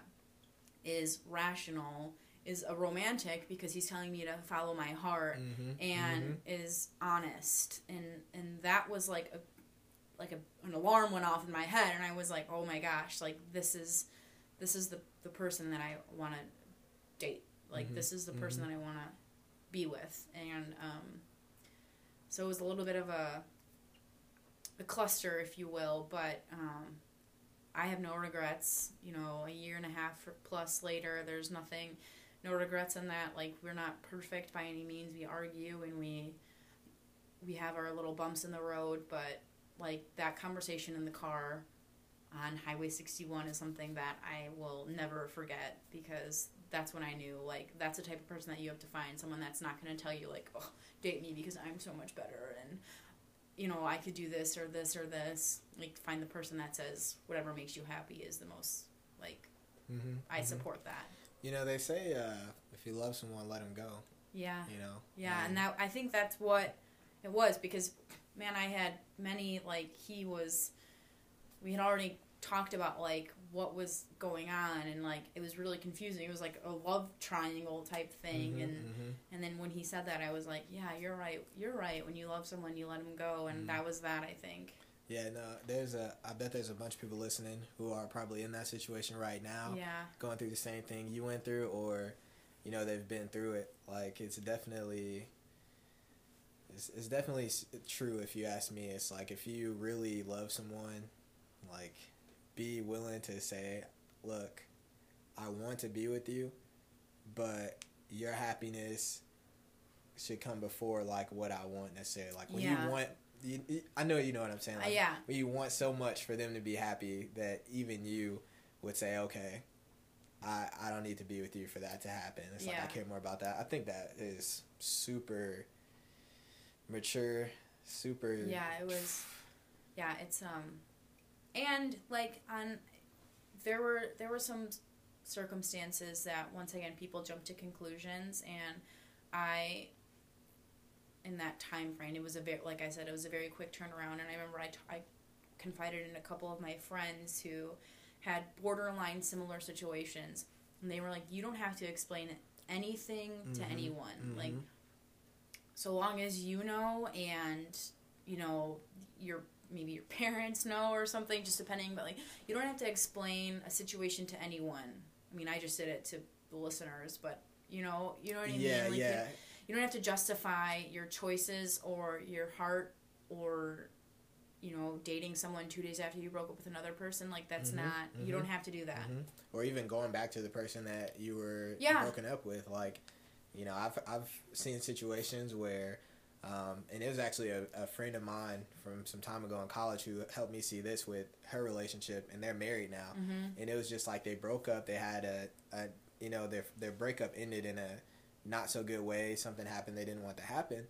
B: is rational, is a romantic because he's telling me to follow my heart
A: Mm-hmm.
B: and is honest. And and that was like a like a, an alarm went off in my head and I was like, "Oh my gosh, like this is this is the the person that I want to date. Like
A: Mhm.
B: this is the person that I want to be with." And um so it was a little bit of a a cluster, if you will, but um, I have no regrets. You know, a year and a half plus later, there's nothing, no regrets in that. Like we're not perfect by any means. We argue and we we have our little bumps in the road, but like that conversation in the car on Highway 61 is something that I will never forget because that's when I knew like that's the type of person that you have to find someone that's not going to tell you like oh date me because I'm so much better and you know I could do this or this or this like find the person that says whatever makes you happy is the most like
A: Mm-hmm.
B: I support that
A: You know, they say uh, if you love someone, let them go.
B: yeah
A: You know.
B: Yeah, and that I think that's what it was because man, I had many like he was we had already talked about like what was going on and like it was really confusing it was like a love triangle type thing
A: Mhm,
B: and
A: mhm.
B: and then when he said that i was like yeah you're right you're right when you love someone you let them go and
A: Mhm.
B: that was that i think
A: Yeah, no, there's a. I bet there's a bunch of people listening who are probably in that situation right now,
B: yeah
A: going through the same thing you went through, or, you know, they've been through it. Like it's definitely. It's, it's definitely true if you ask me. It's like if you really love someone, like, be willing to say, "Look, I want to be with you, but your happiness should come before like what I want necessarily. Like when
B: Yeah.
A: you want, you, I know you know what I'm saying.
B: Uh,
A: Like,
B: yeah
A: But you want so much for them to be happy that even you would say, okay, I, I don't need to be with you for that to happen. It's like I care more about that. I think that is super mature, super.
B: yeah it was yeah it's um and like on there were there were some circumstances that once again people jumped to conclusions and i in that time frame. It was a very like i said it was a very quick turnaround. And i remember i, t- I confided in a couple of my friends who had borderline similar situations. And they were like you don't have to explain anything to
A: Mhm,
B: anyone. Like
A: mhm.
B: so long as you know and you know your maybe your parents know or something just depending but like you don't have to explain a situation to anyone. I mean i just did it to the listeners but you know you know what i mean?
A: Yeah,
B: like
A: yeah.
B: You don't have to justify your choices or your heart or you know dating someone two days after you broke up with another person like that's
A: Mhm,
B: not you
A: mhm,
B: don't have to do that
A: Mhm. Or even going back to the person that you were
B: Yeah.
A: broken up with, like, you know, I've I've seen situations where, um, and it was actually a, a friend of mine from some time ago in college who helped me see this with her relationship, and they're married now,
B: mm-hmm.
A: and it was just like they broke up. They had a, a you know, their their breakup ended in a not so good way. Something happened they didn't want to happen,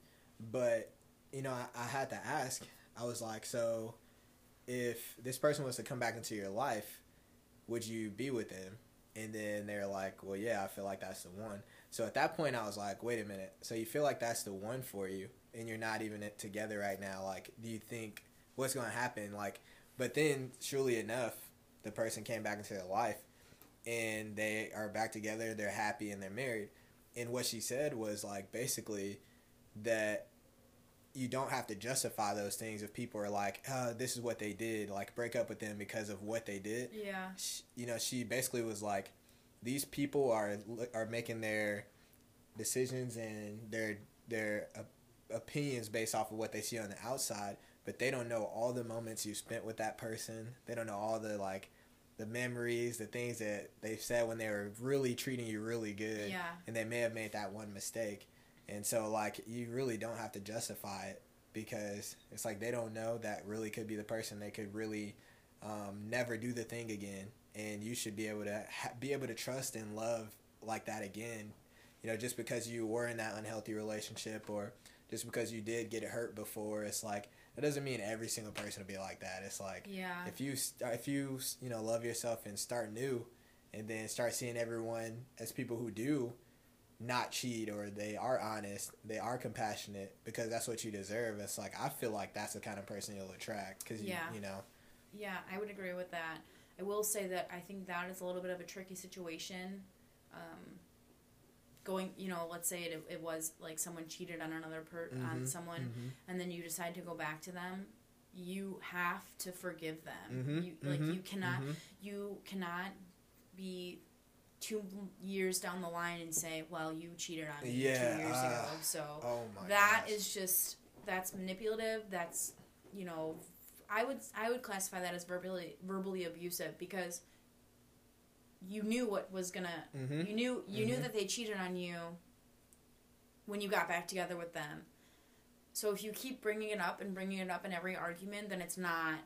A: but you know, I, I had to ask. I was like, so if this person was to come back into your life, would you be with them? And then they're like, well, yeah, I feel like that's the one. So at that point, I was like, wait a minute. So you feel like that's the one for you, and you're not even together right now. Like, do you think what's going to happen? Like, but then, surely enough, the person came back into their life, and they are back together. They're happy and they're married. And what she said was like basically that you don't have to justify those things if people are like, uh, this is what they did. Like, break up with them because of what they did
B: yeah
A: sh- you know, she basically was like, these people are are making their decisions and their their opinions based off of what they see on the outside, but they don't know all the moments you spent with that person. They don't know all the like the memories, the things that they've said when they were really treating you really good,
B: yeah
A: and they may have made that one mistake. And so, like, you really don't have to justify it because it's like they don't know that really could be the person. They could really um, never do the thing again, and you should be able to ha- be able to trust and love like that again. You know, just because you were in that unhealthy relationship or just because you did get hurt before, it's like it doesn't mean every single person will be like that. It's like
B: yeah
A: if you if you you know love yourself and start new, and then start seeing everyone as people who do not cheat or they are honest, they are compassionate because that's what you deserve. It's like I feel like that's the kind of person you'll attract because you
B: Yeah.
A: you know
B: Yeah, I would agree with that. I will say that I think that is a little bit of a tricky situation. Um, going, you know, let's say it, it was like someone cheated on another per on
A: Mhm,
B: someone,
A: mhm.
B: and then you decide to go back to them. You have to forgive them.
A: Mhm,
B: You like
A: mhm,
B: you cannot
A: mhm.
B: you cannot be two years down the line and say, "Well, you cheated on me
A: Yeah,
B: two years
A: uh,
B: ago." So
A: Oh
B: that
A: gosh.
B: is just that's manipulative that's you know i would i would classify that as verbally verbally abusive because you knew what was gonna
A: Mhm.
B: you knew you knew
A: Mhm.
B: that they cheated on you when you got back together with them. So if you keep bringing it up and bringing it up in every argument then it's not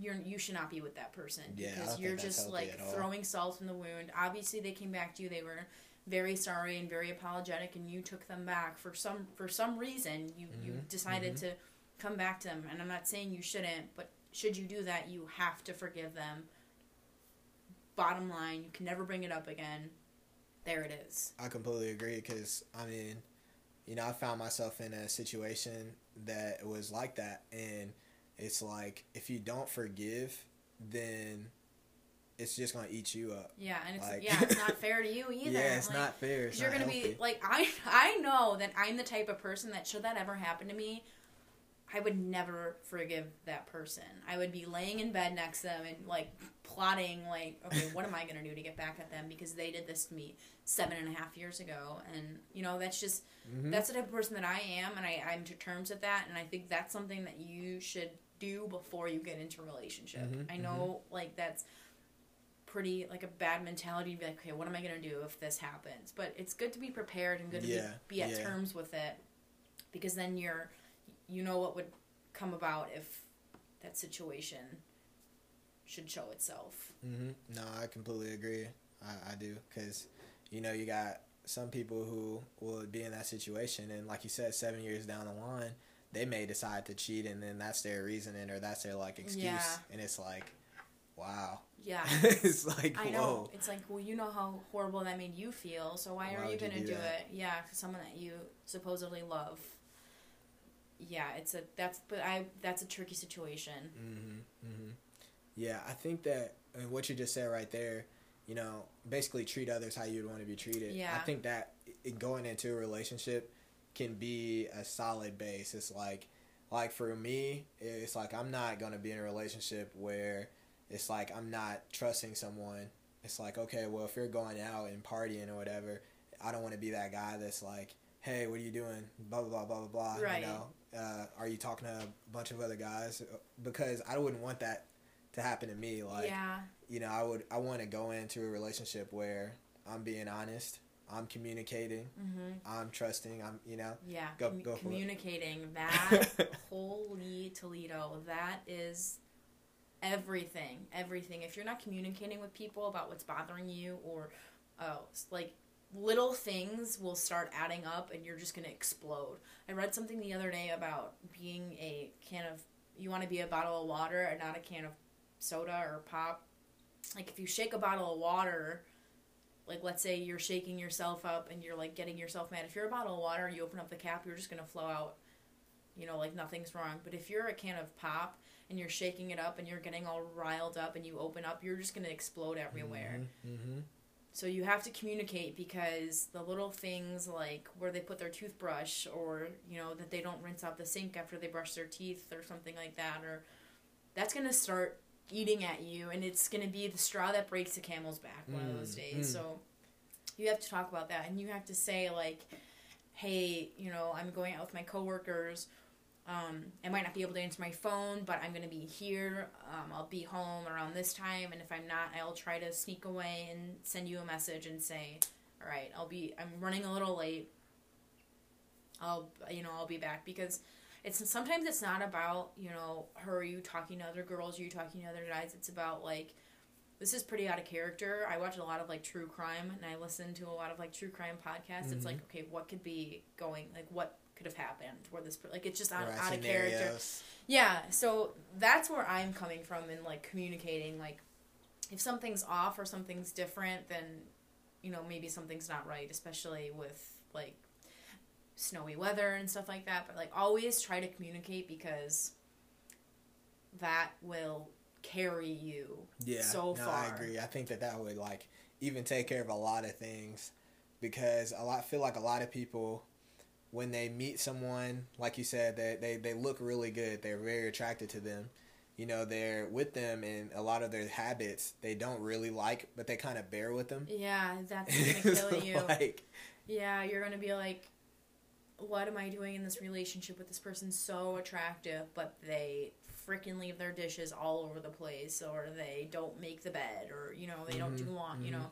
B: you're you should not be with that person
A: Yeah,
B: because you're just like throwing salt in the wound. Obviously they came back to you they were very sorry and very apologetic and you took them back. For some for some reason you you
A: Mhm,
B: decided
A: mhm.
B: to come back to them. And i'm not saying you shouldn't but should you do that you have to forgive them bottom line you can never bring it up again there it is
A: I completely agree because I mean, you know, I found myself in a situation that was like that, and it's like if you don't forgive, then it's just gonna eat you up.
B: Yeah, and it's
A: Like-
B: yeah, it's not fair to you either.
A: Yeah, it's
B: Like,
A: not fair. It's
B: you're
A: not
B: gonna
A: healthy.
B: be like I I know that I'm the type of person that should that ever happen to me, I would never forgive that person. I would be laying in bed next to them and like plotting like, okay, what am I gonna do to get back at them because they did this to me seven and a half years ago, and you know that's just
A: Mhm.
B: that's the type of person that I am, and I I'm to terms with that, and I think that's something that you should do before you get into a relationship.
A: Mhm,
B: I know like that's pretty like a bad mentality to be like, okay, what am I gonna do if this happens? But it's good to be prepared and good to
A: Yeah,
B: be, be at
A: yeah.
B: terms with it, because then you're you know what would come about if that situation should show itself.
A: hmm No, I completely agree. I, I do because you know you got some people who will be in that situation, and like you said, seven years down the line, they may decide to cheat, and then that's their reasoning or that's their like excuse,
B: Yeah.
A: and it's like, wow,
B: Yeah.
A: it's like
B: I know.
A: whoa,
B: It's like, well, you know how horrible that made you feel, so why,
A: Why
B: are you gonna
A: do
B: do, it? Yeah, someone that you supposedly love. Yeah, it's a that's but I that's a tricky situation.
A: hmm hmm Yeah, I think that and what you just said right there, you know, basically treat others how you'd want to be treated.
B: Yeah.
A: I think that i going into a relationship can be a solid base. It's like, like for me, it's like I'm not gonna be in a relationship where it's like I'm not trusting someone. It's like okay, well if you're going out and partying or whatever, I don't want to be that guy that's like, hey, what are you doing? Blah blah blah blah blah. blah.
B: Right.
A: You know, uh, are you talking to a bunch of other guys? Because I wouldn't want that to happen to me. Like,
B: yeah,
A: you know, I would I want to go into a relationship where I'm being honest, I'm communicating,
B: hmm
A: I'm trusting, I'm you know.
B: yeah.
A: Go- go
B: communicating that holy Toledo, that is everything. Everything. If you're not communicating with people about what's bothering you, or oh, like little things will start adding up, and you're just gonna explode. I read something the other day about being a can of. You want to be a bottle of water and not a can of soda or pop. Like if you shake a bottle of water, like let's say you're shaking yourself up and you're like getting yourself mad. If you're a bottle of water and you open up the cap, you're just gonna flow out. You know, like nothing's wrong. But if you're a can of pop and you're shaking it up and you're getting all riled up and you open up, you're just gonna explode everywhere.
A: Mm-hmm.
B: So you have to communicate because the little things like where they put their toothbrush or, you know, that they don't rinse out the sink after they brush their teeth or something like that or that's going to start eating at you and it's going to be the straw that breaks the camel's back one of those
A: Mm,
B: days.
A: mm.
B: So you have to talk about that and you have to say like hey, you know, I'm going out with my coworkers um, I might not be able to answer my phone, but I'm going to be here. Um, I'll be home around this time, and if I'm not, I'll try to sneak away and send you a message and say, "All right, I'll be. I'm running a little late. I'll, you know, I'll be back because it's sometimes it's not about you know her. Are you talking to other girls? Are you talking to other guys? It's about like." This is pretty out of character. I watch a lot of like true crime and I listen to a lot of like true crime podcasts. It's
A: Mhm.
B: like, okay, what could be going, like, what could have happened where this, like, it's just out,
A: Right,
B: out of character. Yeah, so that's where I'm coming from in like communicating. Like, if something's off or something's different, then you know maybe something's not right, especially with like snowy weather and stuff like that. But like, always try to communicate because that will carry you.
A: Yeah,
B: so
A: no, I agree. I think that that would like even take care of a lot of things because a lot I feel like a lot of people when they meet someone like you said they they they look really good. They're very attracted to them. You know, they're with them and a lot of their habits they don't really like, but they kind of bear with them.
B: Yeah, that's gonna kill you.
A: like,
B: Yeah, you're gonna be like, what am I doing in this relationship with this person so attractive, but they freaking leave their dishes all over the place, or they don't make the bed, or you know they don't do
A: Mhm.
B: You
A: mhm.
B: know,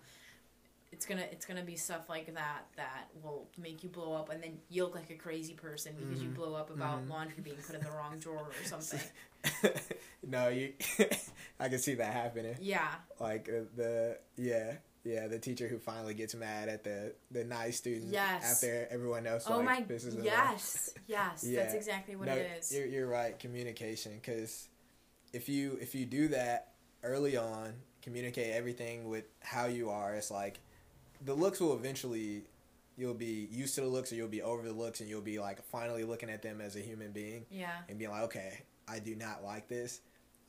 B: it's gonna it's gonna be stuff like that that will make you blow up, and then you look like a crazy person because you
A: Mhm,
B: blow up about
A: mhm.
B: laundry being put in the wrong drawer or something.
A: no, you. I can see that happening.
B: Yeah,
A: Like uh, the yeah yeah the teacher who finally gets mad at the the nice student
B: Yes.
A: after everyone else.
B: oh
A: like,
B: my, yes, yes,
A: Yeah.
B: that's exactly what
A: no,
B: it is.
A: You're, you're right. Communication, because if you if you do that early on, communicate everything with how you are. It's like the looks will eventually you'll be used to the looks, or you'll be over the looks, and you'll be like finally looking at them as a human being
B: Yeah,
A: and being like, okay, I do not like this.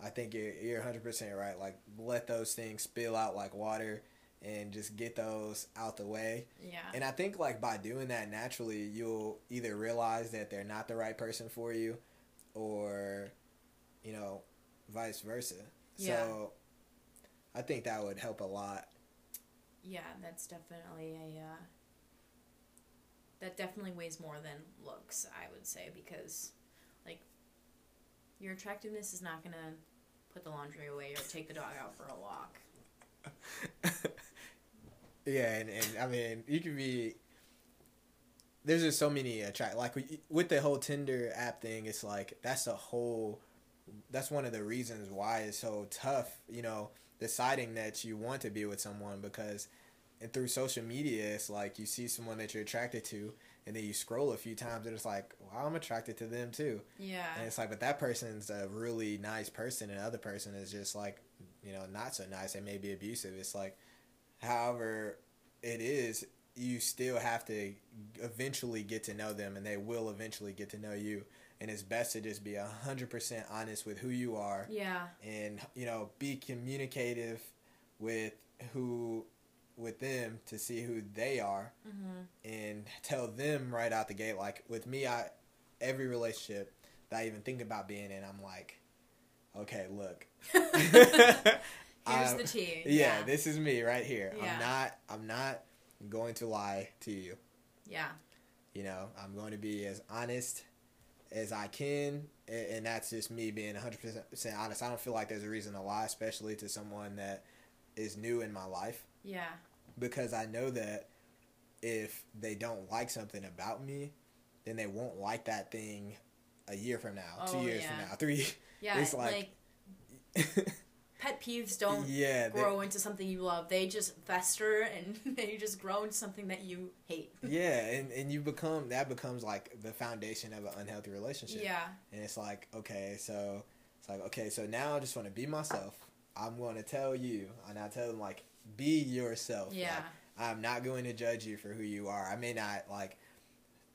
A: I think you're you're 100% right. Like let those things spill out like water and just get those out the way.
B: Yeah.
A: And I think like by doing that naturally, you'll either realize that they're not the right person for you or you know, vice versa.
B: Yeah.
A: So I think that would help a lot.
B: Yeah, that's definitely a. Uh, that definitely weighs more than looks, I would say, because, like, your attractiveness is not gonna put the laundry away or take the dog out for a walk.
A: yeah, and, and I mean, you can be. There's just so many attract like with the whole Tinder app thing. It's like that's a whole. That's one of the reasons why it's so tough. You know, deciding that you want to be with someone because, and through social media, it's like you see someone that you're attracted to, and then you scroll a few times, and it's like, wow, I'm attracted to them too.
B: Yeah.
A: And it's like, but that person's a really nice person, and the other person is just like, you know, not so nice and maybe abusive. It's like, however it is, you still have to eventually get to know them, and they will eventually get to know you. And it's best to just be a hundred percent honest with who you are,
B: Yeah.
A: and you know, be communicative with who, with them to see who they are,
B: Mm-hmm.
A: and tell them right out the gate. Like with me, I every relationship that I even think about being in, I'm like, okay, look,
B: Here's
A: I'm-
B: the tea.
A: yeah, this is me right here.
B: Yeah.
A: I'm not, I'm not going to lie to you.
B: Yeah.
A: You know, I'm going to be as honest as I can, a- and that's just me being 100% honest. I don't feel like there's a reason to lie, especially to someone that is new in my life.
B: Yeah.
A: because I know that if they don't like something about me, then they won't like that thing a year from now, two
B: Oh,
A: years
B: yeah.
A: from now, three.
B: Yeah.
A: It's
B: like,
A: like-
B: pet peeves don't
A: yeah, they-
B: grow into something you love. They just fester and they just grow into something that you hate.
A: yeah, and and you become that becomes like the foundation of an unhealthy relationship.
B: Yeah.
A: and it's like okay, so it's like okay, so now I just want to be myself. I'm going to tell you, and I tell them like be yourself.
B: Yeah.
A: Like, I'm not going to judge you for who you are. I may not like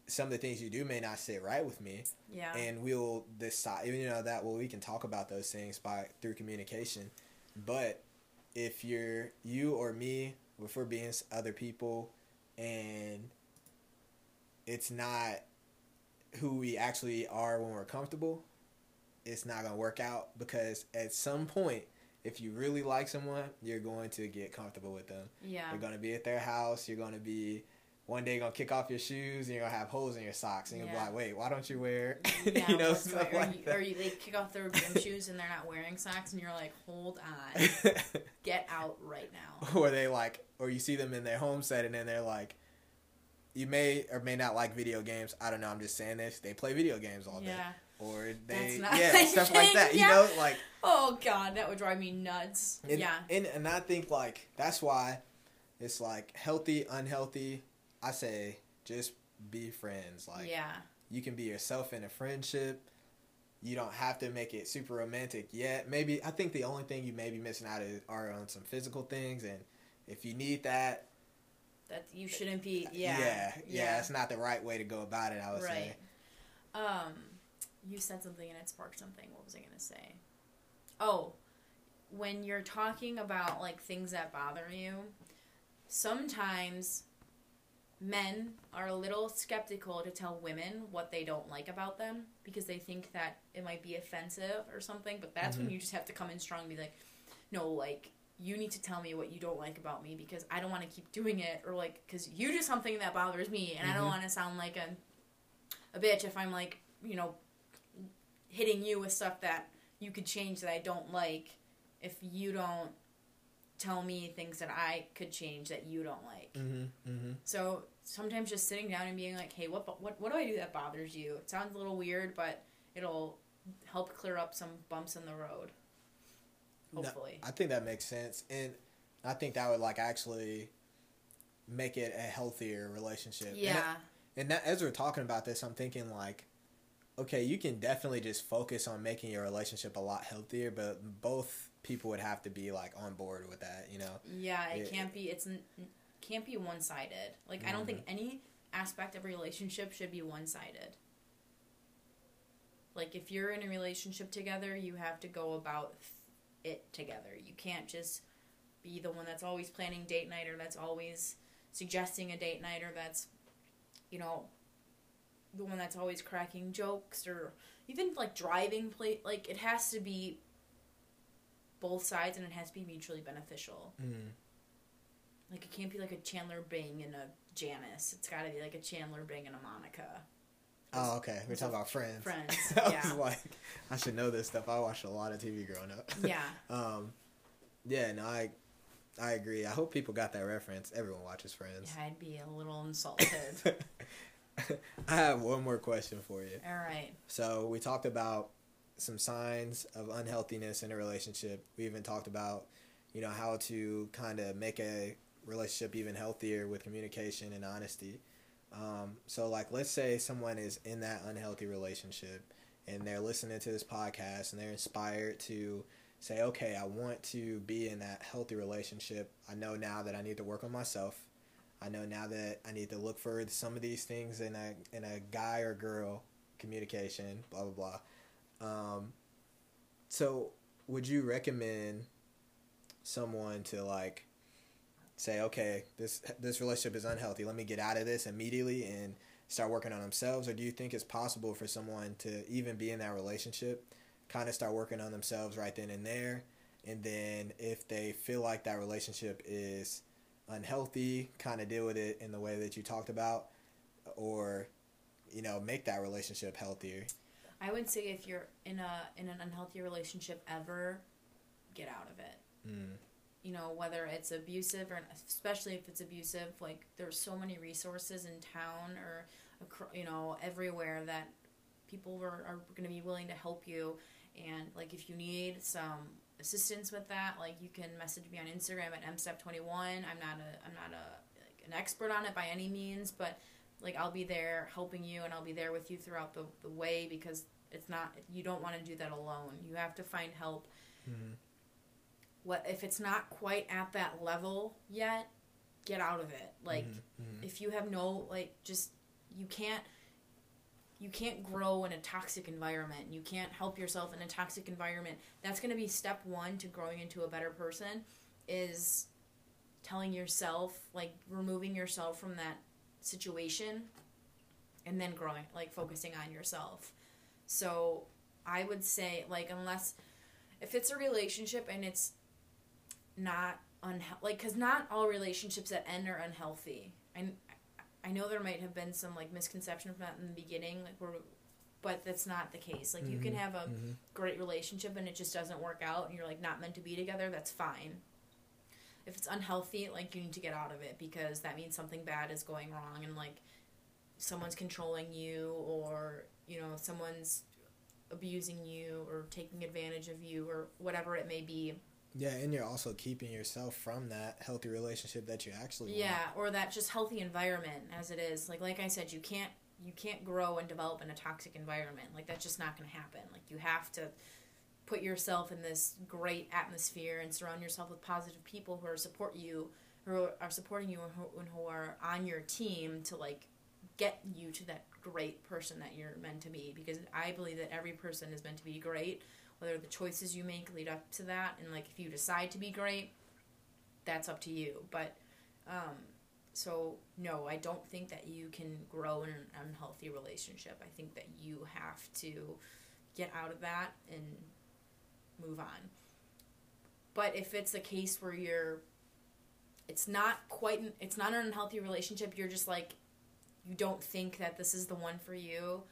A: some of the things you do may not sit right with me,
B: Yeah.
A: and we'll decide you know that well we can talk about those things by through communication but if you're you or me if we're being other people and it's not who we actually are when we're comfortable it's not going to work out because at some point if you really like someone you're going to get comfortable with them
B: yeah.
A: you're going to be at their house you're going to be one day gonna kick off your shoes and you're gonna have holes in your socks and you'll
B: Yeah.
A: be like, wait, why don't you wear
B: Yeah,
A: you know stuff
B: right? or,
A: like
B: you,
A: that.
B: or you, they kick off their gym shoes and they're not wearing socks, and you're like, "Hold on, get out right now."
A: or they like or you see them in their home setting and they're like you may or may not like video games. I don't know, I'm just saying this. They play video games all day.
B: Yeah.
A: Or
B: That's
A: they
B: not
A: yeah, stuff like that. You
B: yeah.
A: know, like
B: Oh God, that would drive me nuts.
A: and,
B: yeah.
A: And and I think like that's why it's like healthy, unhealthy, I say just be friends. Like
B: yeah.
A: you can be yourself in a friendship. You don't have to make it super romantic yet. Maybe I think the only thing you may be missing out is are on some physical things, and if you need that,
B: That you shouldn't be. Yeah.
A: yeah, yeah, it's not the right way to go about it. I would
B: Right.
A: say.
B: Um, you said something and it sparked something. What was I gonna say? Oh, when you're talking about like things that bother you, sometimes men are a little skeptical to tell women what they don't like about them because they think that it might be offensive or something. But that's when
A: Mhm.
B: you just have to come in strong and be like, no, like you need to tell me what you don't like about me because I don't want to keep doing it or like because you do something that bothers me and I don't
A: Mhm.
B: want to sound like a a bitch if I'm like you know hitting you with stuff that you could change that I don't like if you don't tell me things that I could change that you don't like.
A: Mm-hmm. Mm-hmm.
B: So sometimes just sitting down and being like, "Hey, what what what do I do that bothers you?" It sounds a little weird, but it'll help clear up some bumps in the road.
A: No,
B: Hopefully.
A: I think that makes sense, and I think that would like actually make it a healthier relationship. And
B: yeah.
A: that- And that, as we're talking about this, I'm thinking like, okay, you can definitely just focus on making your relationship a lot healthier, but both people would have to be like on board with that, you know?
B: Yeah, it
A: It-
B: can't be. It's can't be one sided. Like I don't think mm-hmm. any aspect of a relationship should be one sided. Like if you're in a relationship together, you have to go about it together. You can't just be the one that's always planning date night or that's always suggesting a date night or that's you know the one that's always cracking jokes or even like driving play like it has to be both sides and it has to be mutually beneficial.
A: Mm.
B: Like it can't be like a Chandler Bing and a Janice. It's got to be like a Chandler Bing and a Monica.
A: Oh, okay. We're talking about Friends.
B: Friends,
A: I
B: yeah.
A: was like, I should know this stuff. I watched a lot of TV growing up.
B: Yeah.
A: Um, yeah, no, I, I agree. I hope people got that reference. Everyone watches Friends.
B: Yeah, I'd be a little insulted.
A: I have one more question for you.
B: All right.
A: So we talked about some signs of unhealthiness in a relationship. We even talked about, you know, how to kind of make a relationship even healthier with communication and honesty. Um, so like, let's say someone is in that unhealthy relationship and they're listening to this podcast and they're inspired to say, okay, I want to be in that healthy relationship. I know now that I need to work on myself. I know now that I need to look for some of these things in a in a guy or girl communication, blah blah blah. Um, so, would you recommend someone to like say, okay, this this relationship is unhealthy. Let me get out of this immediately and start working on themselves, or do you think it's possible for someone to even be in that relationship, kind of start working on themselves right then and there, and then if they feel like that relationship is unhealthy, kind of deal with it in the way that you talked about, or you know, make that relationship healthier.
B: I would say if you're in a in an unhealthy relationship ever, get out of it.
A: Mm.
B: You know, whether it's abusive or especially if it's abusive, like there's so many resources in town or you know everywhere that people are, are going to be willing to help you. And like if you need some assistance with that, like you can message me on Instagram at mstep21. I'm not a I'm not a like an expert on it by any means, but like I'll be there helping you and I'll be there with you throughout the, the way because it's not you don't want to do that alone. You have to find help.
A: Mhm.
B: What if it's not quite at that level yet? Get out of it. Like
A: Mhm, mhm.
B: if you have no like just you can't you can't grow in a toxic environment. You can't help yourself in a toxic environment. That's going to be step 1 to growing into a better person is telling yourself like removing yourself from that situation and then growing like focusing on yourself. So, I would say like unless if it's a relationship and it's not unhealthy like cuz not all relationships that end are unhealthy. I I know there might have been some like misconception from that in the beginning like we're but that's not the case. Like you can
A: Mhm,
B: have a
A: mhm.
B: great relationship and it just doesn't work out and you're like not meant to be together, that's fine. If it's unhealthy, like you need to get out of it because that means something bad is going wrong and like someone's controlling you or, you know, someone's abusing you or taking advantage of you or whatever it may be.
A: Yeah, and you're also keeping yourself from that healthy relationship that you actually want.
B: Yeah, or that just healthy environment as it is. Like like I said, you can't you can't grow and develop in a toxic environment. Like that's just not going to happen. Like you have to put yourself in this great atmosphere and surround yourself with positive people who are support you, who are supporting you and who, and who are on your team to like get you to that great person that you're meant to be. Because I believe that every person is meant to be great. Whether the choices you make lead up to that, and like if you decide to be great, that's up to you. But um, so no, I don't think that you can grow in an unhealthy relationship. I think that you have to get out of that and move on. But if it's a case where you're it's not quite an, it's not an unhealthy relationship, you're just like you don't think that this is the one for you.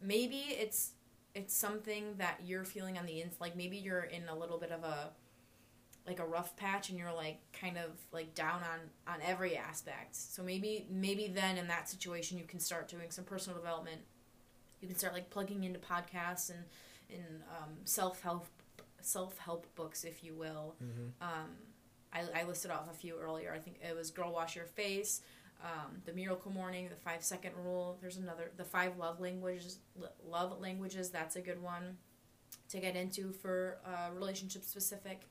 B: Maybe it's it's something that you're feeling on the ins like maybe you're in a little bit of a like a rough patch and you're like kind of like down on on every aspect. So maybe maybe then in that situation you can start doing some personal development. You can start like plugging into podcasts and in um, self-help self-help books if you will.
A: Mhm.
B: um, I, I listed off a few earlier. I think it was girl wash your face um, the miracle morning the five second rule there's another the five love languages love languages that's a good one to get into for uh, relationship specific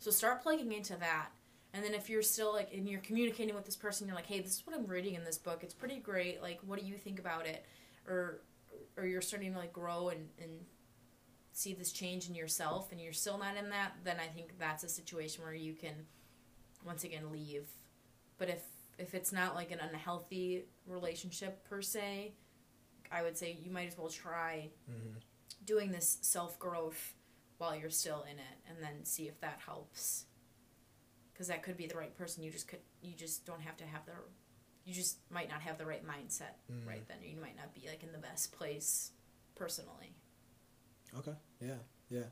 B: so start plugging into that. And then if you're still like and you're communicating with this person, you're like, hey, this is what I'm reading in this book. It's pretty great. Like, what do you think about it? Or or you're starting to like grow and, and see this change in yourself and you're still not in that, then I think that's a situation where you can once again leave. But if if it's not like an unhealthy relationship per se, I would say you might as well try
A: Mm-hmm.
B: doing this self growth while you're still in it and then see if that helps because that could be the right person you just could you just don't have to have the you just might not have the right mindset
A: Mm.
B: right then you might not be like in the best place personally
A: Okay. Yeah. Yeah.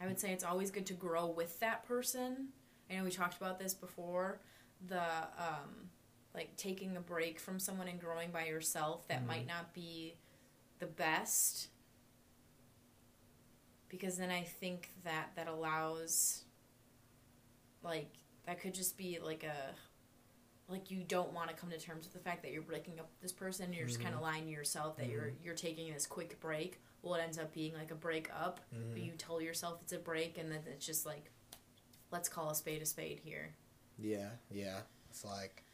B: i would say it's always good to grow with that person i know we talked about this before the um like taking a break from someone and growing by yourself that
A: Mhm.
B: might not be the best because then I think that that allows like that could just be like a like you don't want to come to terms with the fact that you're breaking up with this person and you're just kind of lying to yourself that you're you're taking this quick break well it ends up being like a break up
A: Mm-hmm.
B: but you tell yourself it's a break and then it's just like let's call a spade a spade here
A: Yeah. Yeah. It's like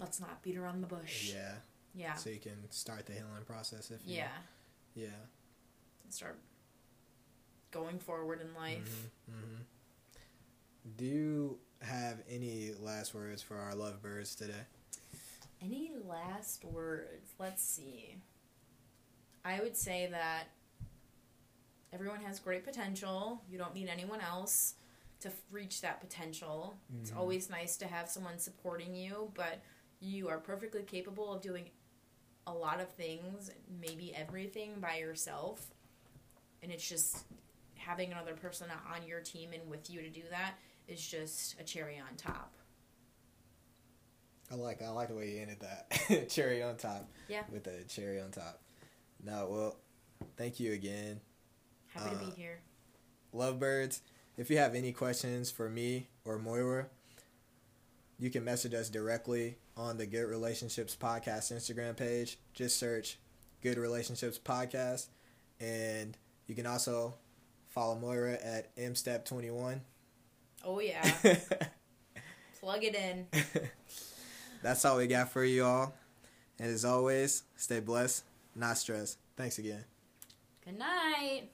B: let's not beat around the bush
A: yeah.
B: yeah
A: So you can start the healing process if you,
B: yeah
A: Yeah.
B: and start going forward in life
A: hmm Do you have any last words for our lovebirds today?
B: Any last words? Let's see. I would say that everyone has great potential. You don't need anyone else to f- reach that potential. It's
A: Mhm.
B: always nice to have someone supporting you, but you are perfectly capable of doing a lot of things, maybe everything by yourself. And it's just having another person on your team and with you to do that is just a cherry on top.
A: I like I like the way you ended that cherry on top.
B: Yeah.
A: With the cherry on top. No, well, thank you again,
B: Happy to
A: Uh,
B: be here.
A: lovebirds. If you have any questions for me or Moira, you can message us directly on the Good Relationships Podcast Instagram page. Just search Good Relationships Podcast, and you can also follow Moira at mstep21.
B: Oh yeah. Plug it in.
A: That's all we got for you all. And as always, stay blessed, not stressed. Thanks again.
B: Good night.